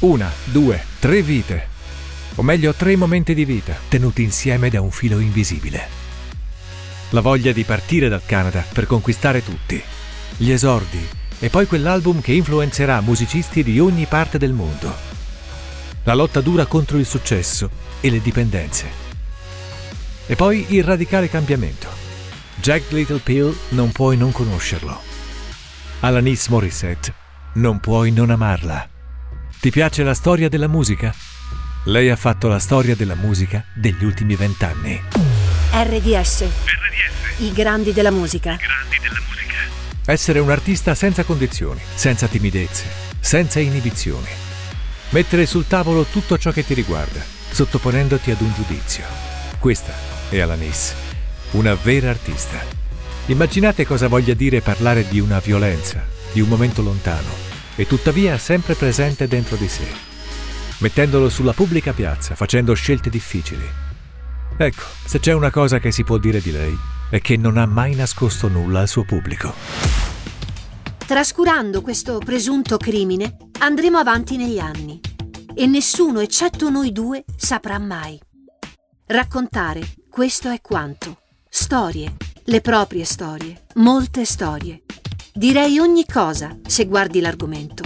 Una, due, tre vite. O meglio, tre momenti di vita, tenuti insieme da un filo invisibile. La voglia di partire dal Canada per conquistare tutti. Gli esordi e poi quell'album che influenzerà musicisti di ogni parte del mondo. La lotta dura contro il successo e le dipendenze. E poi il radicale cambiamento. Jack Little Pill non puoi non conoscerlo. Alanis Morissette non puoi non amarla. Ti piace la storia della musica? Lei ha fatto la storia della musica degli ultimi vent'anni. RDS. RDS. I grandi della musica. I grandi della musica. Essere un artista senza condizioni, senza timidezze, senza inibizioni. Mettere sul tavolo tutto ciò che ti riguarda, sottoponendoti ad un giudizio. Questa è Alanis, una vera artista. Immaginate cosa voglia dire parlare di una violenza, di un momento lontano, e tuttavia sempre presente dentro di sé, mettendolo sulla pubblica piazza, facendo scelte difficili. Ecco, se c'è una cosa che si può dire di lei, è che non ha mai nascosto nulla al suo pubblico. Trascurando questo presunto crimine, andremo avanti negli anni e nessuno, eccetto noi due, saprà mai. Raccontare, questo è quanto. Storie, le proprie storie, molte storie, Direi ogni cosa se guardi l'argomento.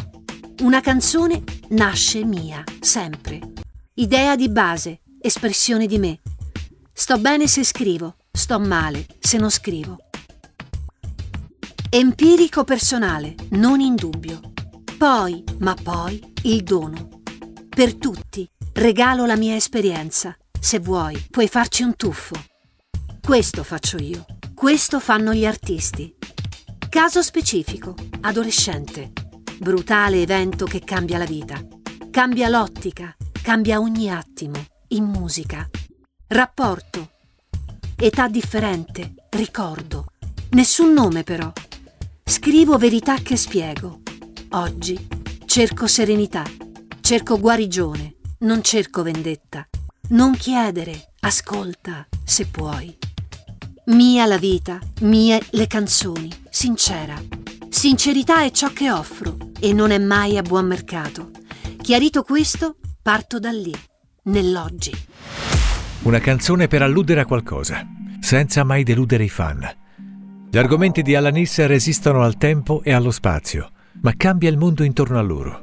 Una canzone nasce mia, sempre. Idea di base, espressione di me. Sto bene se scrivo, sto male se non scrivo. Empirico personale, non in dubbio. Poi, ma poi, il dono. Per tutti, regalo la mia esperienza. Se vuoi, puoi farci un tuffo. Questo faccio io, questo fanno gli artisti. Caso specifico, adolescente. Brutale evento che cambia la vita. Cambia l'ottica, cambia ogni attimo, in musica. Rapporto. Età differente, ricordo. Nessun nome però. Scrivo verità che spiego. Oggi cerco serenità, cerco guarigione, non cerco vendetta. Non chiedere, ascolta, se puoi. Mia la vita, mie le canzoni, sincera. Sincerità è ciò che offro e non è mai a buon mercato. Chiarito questo, parto da lì, nell'oggi. Una canzone per alludere a qualcosa, senza mai deludere i fan. Gli argomenti di Alanis resistono al tempo e allo spazio, ma cambia il mondo intorno a loro.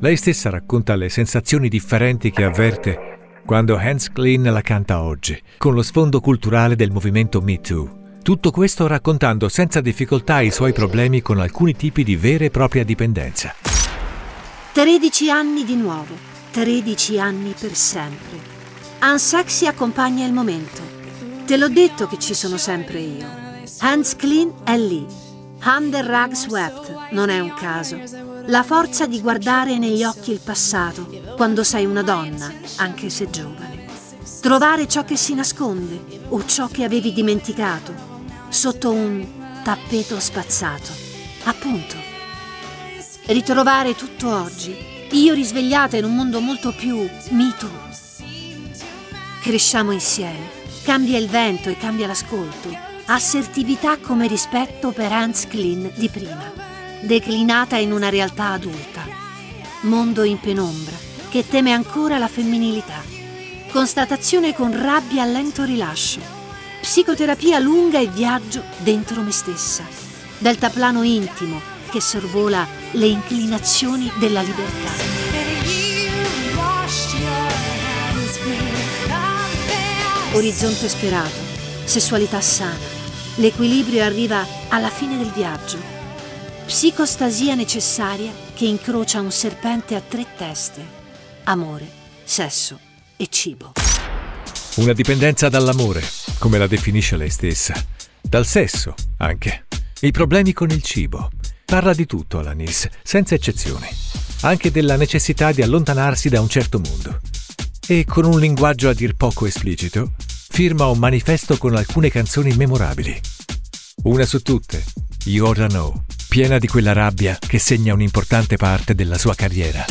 Lei stessa racconta le sensazioni differenti che avverte quando Hans Klein la canta oggi, con lo sfondo culturale del movimento Me Too. Tutto questo raccontando senza difficoltà i suoi problemi con alcuni tipi di vera e propria dipendenza. 13 anni di nuovo, 13 anni per sempre. Unsexy accompagna il momento. Te l'ho detto che ci sono sempre io. Hans Klein è lì. Under Rug Swept non è un caso. La forza di guardare negli occhi il passato quando sei una donna, anche se giovane. Trovare ciò che si nasconde o ciò che avevi dimenticato sotto un tappeto spazzato. Appunto. Ritrovare tutto oggi, io risvegliata in un mondo molto più mito. Cresciamo insieme, cambia il vento e cambia l'ascolto. Assertività come rispetto per Hans Klein di prima declinata in una realtà adulta. Mondo in penombra, che teme ancora la femminilità. Constatazione con rabbia a lento rilascio. Psicoterapia lunga e viaggio dentro me stessa. Deltaplano intimo che sorvola le inclinazioni della libertà. Orizzonte sperato, sessualità sana. L'equilibrio arriva alla fine del viaggio Psicostasia necessaria che incrocia un serpente a tre teste. Amore, sesso e cibo. Una dipendenza dall'amore, come la definisce lei stessa. Dal sesso, anche. I problemi con il cibo. Parla di tutto Alanis, senza eccezioni. Anche della necessità di allontanarsi da un certo mondo. E con un linguaggio a dir poco esplicito, firma un manifesto con alcune canzoni memorabili. Una su tutte, You Oughta Know, piena di quella rabbia che segna un'importante parte della sua carriera.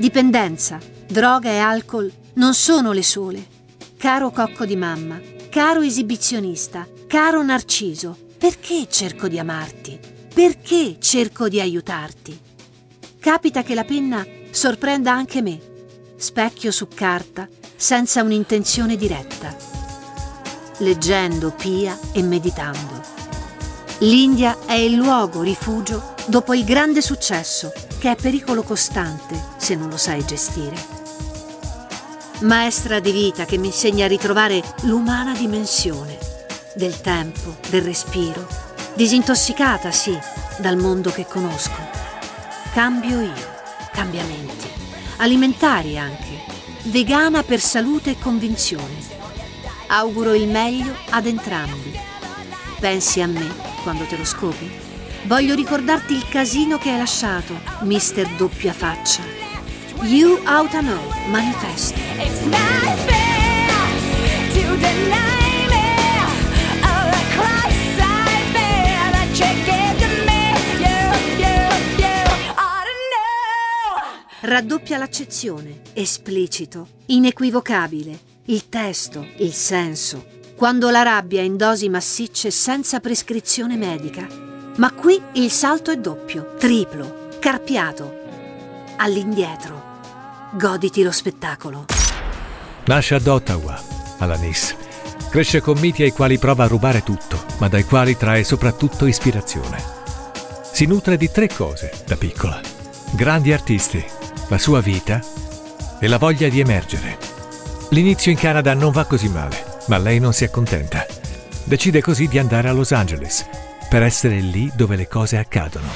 Dipendenza, droga e alcol non sono le sole. Caro cocco di mamma, caro esibizionista, caro narciso, perché cerco di amarti? Perché cerco di aiutarti? Capita che la penna sorprenda anche me, specchio su carta, senza un'intenzione diretta, leggendo pia e meditando. L'India è il luogo rifugio dopo il grande successo, che è pericolo costante se non lo sai gestire. Maestra di vita che mi insegna a ritrovare l'umana dimensione del tempo, del respiro, disintossicata sì dal mondo che conosco. Cambio io, cambiamenti, alimentari anche, vegana per salute e convinzione. Auguro il meglio ad entrambi. Pensi a me quando te lo scopi? Voglio ricordarti il casino che hai lasciato, mister doppia faccia. You Out I Know, manifesto. It's not fair to deny me all the cross I bear that you gave to me. You, you, you ought to know. Raddoppia l'accezione, esplicito, inequivocabile, il testo, il senso. Quando la rabbia in dosi massicce senza prescrizione medica. Ma qui il salto è doppio, triplo, carpiato. All'indietro. Goditi lo spettacolo. Nasce ad Ottawa, alla Nice. Cresce con miti ai quali prova a rubare tutto, ma dai quali trae soprattutto ispirazione. Si nutre di tre cose da piccola. Grandi artisti, la sua vita e la voglia di emergere. L'inizio in Canada non va così male, ma lei non si accontenta. Decide così di andare a Los Angeles, per essere lì dove le cose accadono.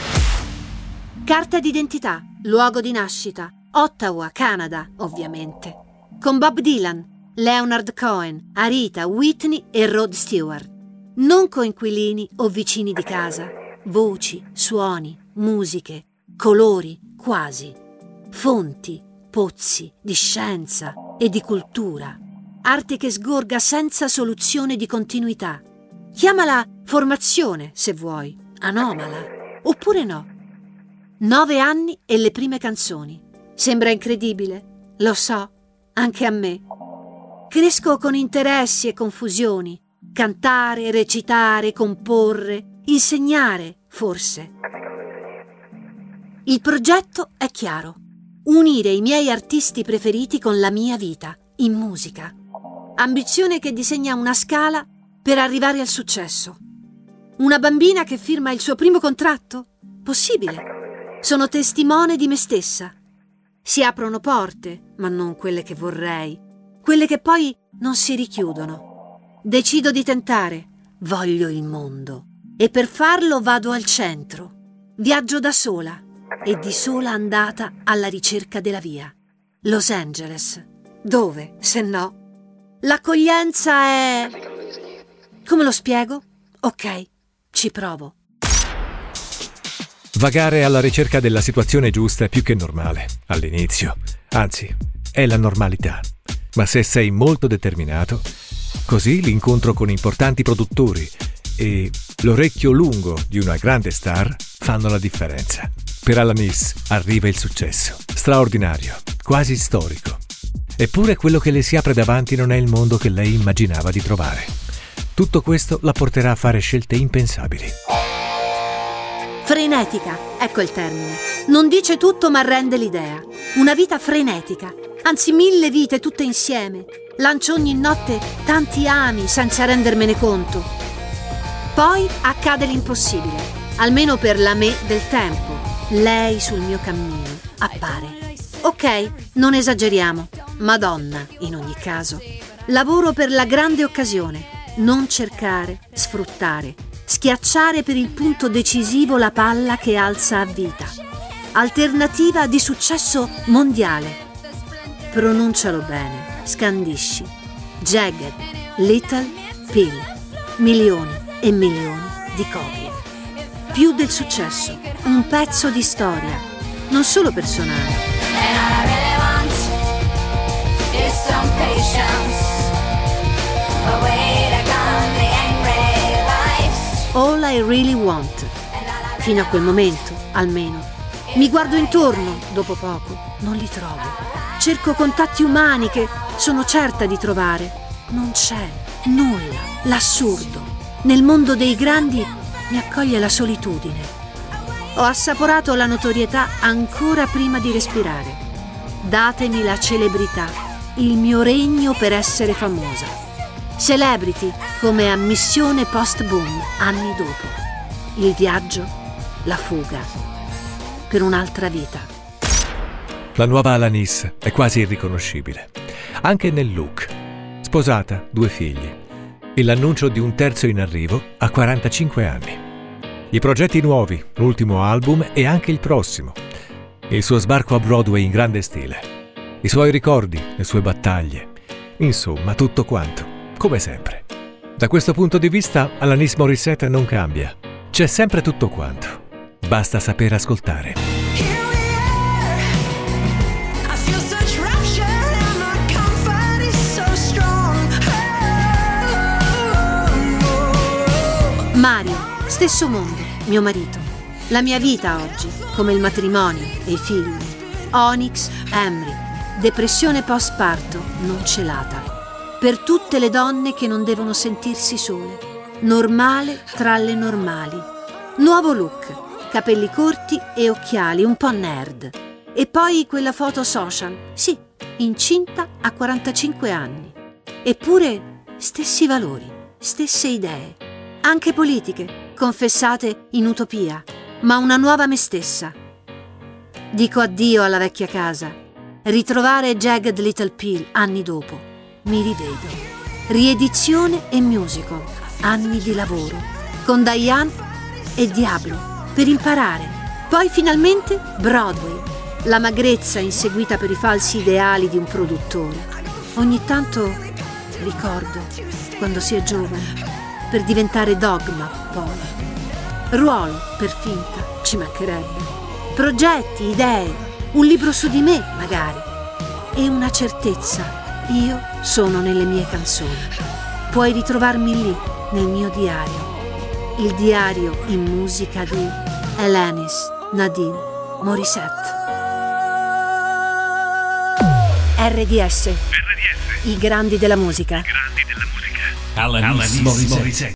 Carta d'identità, luogo di nascita, Ottawa, Canada, ovviamente. Con Bob Dylan, Leonard Cohen, Arita, Whitney e Rod Stewart. Non coinquilini o vicini di casa. Voci, suoni, musiche, colori, quasi. Fonti, pozzi di scienza e di cultura. Arte che sgorga senza soluzione di continuità. Chiamala formazione, se vuoi, anomala. Oppure no. Nove anni e le prime canzoni. Sembra incredibile, lo so, anche a me. Cresco con interessi e confusioni. Cantare, recitare, comporre, insegnare, forse. Il progetto è chiaro. Unire i miei artisti preferiti con la mia vita, in musica. Ambizione che disegna una scala per arrivare al successo. Una bambina che firma il suo primo contratto? Possibile. Sono testimone di me stessa. Si aprono porte, ma non quelle che vorrei, quelle che poi non si richiudono. Decido di tentare, voglio il mondo e per farlo vado al centro. Viaggio da sola e di sola andata alla ricerca della via. Los Angeles. Dove, se no? L'accoglienza è... Come lo spiego? Ok, ci provo. Vagare alla ricerca della situazione giusta è più che normale, all'inizio. Anzi, è la normalità. Ma se sei molto determinato, così l'incontro con importanti produttori e l'orecchio lungo di una grande star fanno la differenza. Per Alanis arriva il successo, straordinario, quasi storico. Eppure quello che le si apre davanti non è il mondo che lei immaginava di trovare. Tutto questo la porterà a fare scelte impensabili. Frenetica, ecco il termine. Non dice tutto ma rende l'idea. Una vita frenetica, anzi mille vite tutte insieme. Lancio ogni notte tanti ami senza rendermene conto. Poi accade l'impossibile, almeno per la me del tempo. Lei sul mio cammino appare. Ok, non esageriamo. Madonna, in ogni caso. Lavoro per la grande occasione. Non cercare, sfruttare, schiacciare per il punto decisivo la palla che alza a vita. Alternativa di successo mondiale. Pronuncialo bene, scandisci. Jagged, Little Pill. Milioni e milioni di copie. Più del successo, un pezzo di storia, non solo personale. And I really want is some patience. A All I really want. Fino a quel momento, almeno. Mi guardo intorno, dopo poco, non li trovo. Cerco contatti umani che sono certa di trovare. Non c'è nulla, l'assurdo. Nel mondo dei grandi mi accoglie la solitudine. Ho assaporato la notorietà ancora prima di respirare. datemi la celebrità, il mio regno per essere famosa. Celebrity come ammissione post-boom anni dopo. Il viaggio, la fuga, per un'altra vita. La nuova Alanis è quasi irriconoscibile, anche nel look. Sposata, due figli e l'annuncio di un terzo in arrivo a 45 anni. I progetti nuovi, l'ultimo album e anche il prossimo. Il suo sbarco a Broadway in grande stile. I suoi ricordi, le sue battaglie. Insomma, tutto quanto, come sempre. Da questo punto di vista, Alanis Morissette non cambia. C'è sempre tutto quanto. Basta saper ascoltare. Mario, stesso mondo, mio marito. La mia vita oggi, come il matrimonio e i figli. Onyx, Emery, depressione post-parto non celata. Per tutte le donne che non devono sentirsi sole. Normale tra le normali. Nuovo look, capelli corti e occhiali un po' nerd. E poi quella foto social, sì, incinta a 45 anni. Eppure stessi valori, stesse idee, anche politiche, confessate in utopia, ma una nuova me stessa. Dico addio alla vecchia casa. Ritrovare Jagged Little Pill anni dopo. Mi rivedo. Riedizione e musical. Anni di lavoro. Con Diane e Diablo. Per imparare. Poi finalmente Broadway. La magrezza inseguita per i falsi ideali di un produttore. Ogni tanto ricordo quando si è giovane. Per diventare dogma, poi. Ruolo per finta, ci mancherebbe. Progetti, idee, un libro su di me, magari. E una certezza. Io sono nelle mie canzoni. Puoi ritrovarmi lì, nel mio diario. Il diario in musica di Alanis Nadine Morissette. RDS, RDS, i grandi della musica. grandi della musica. Alanis Morissette.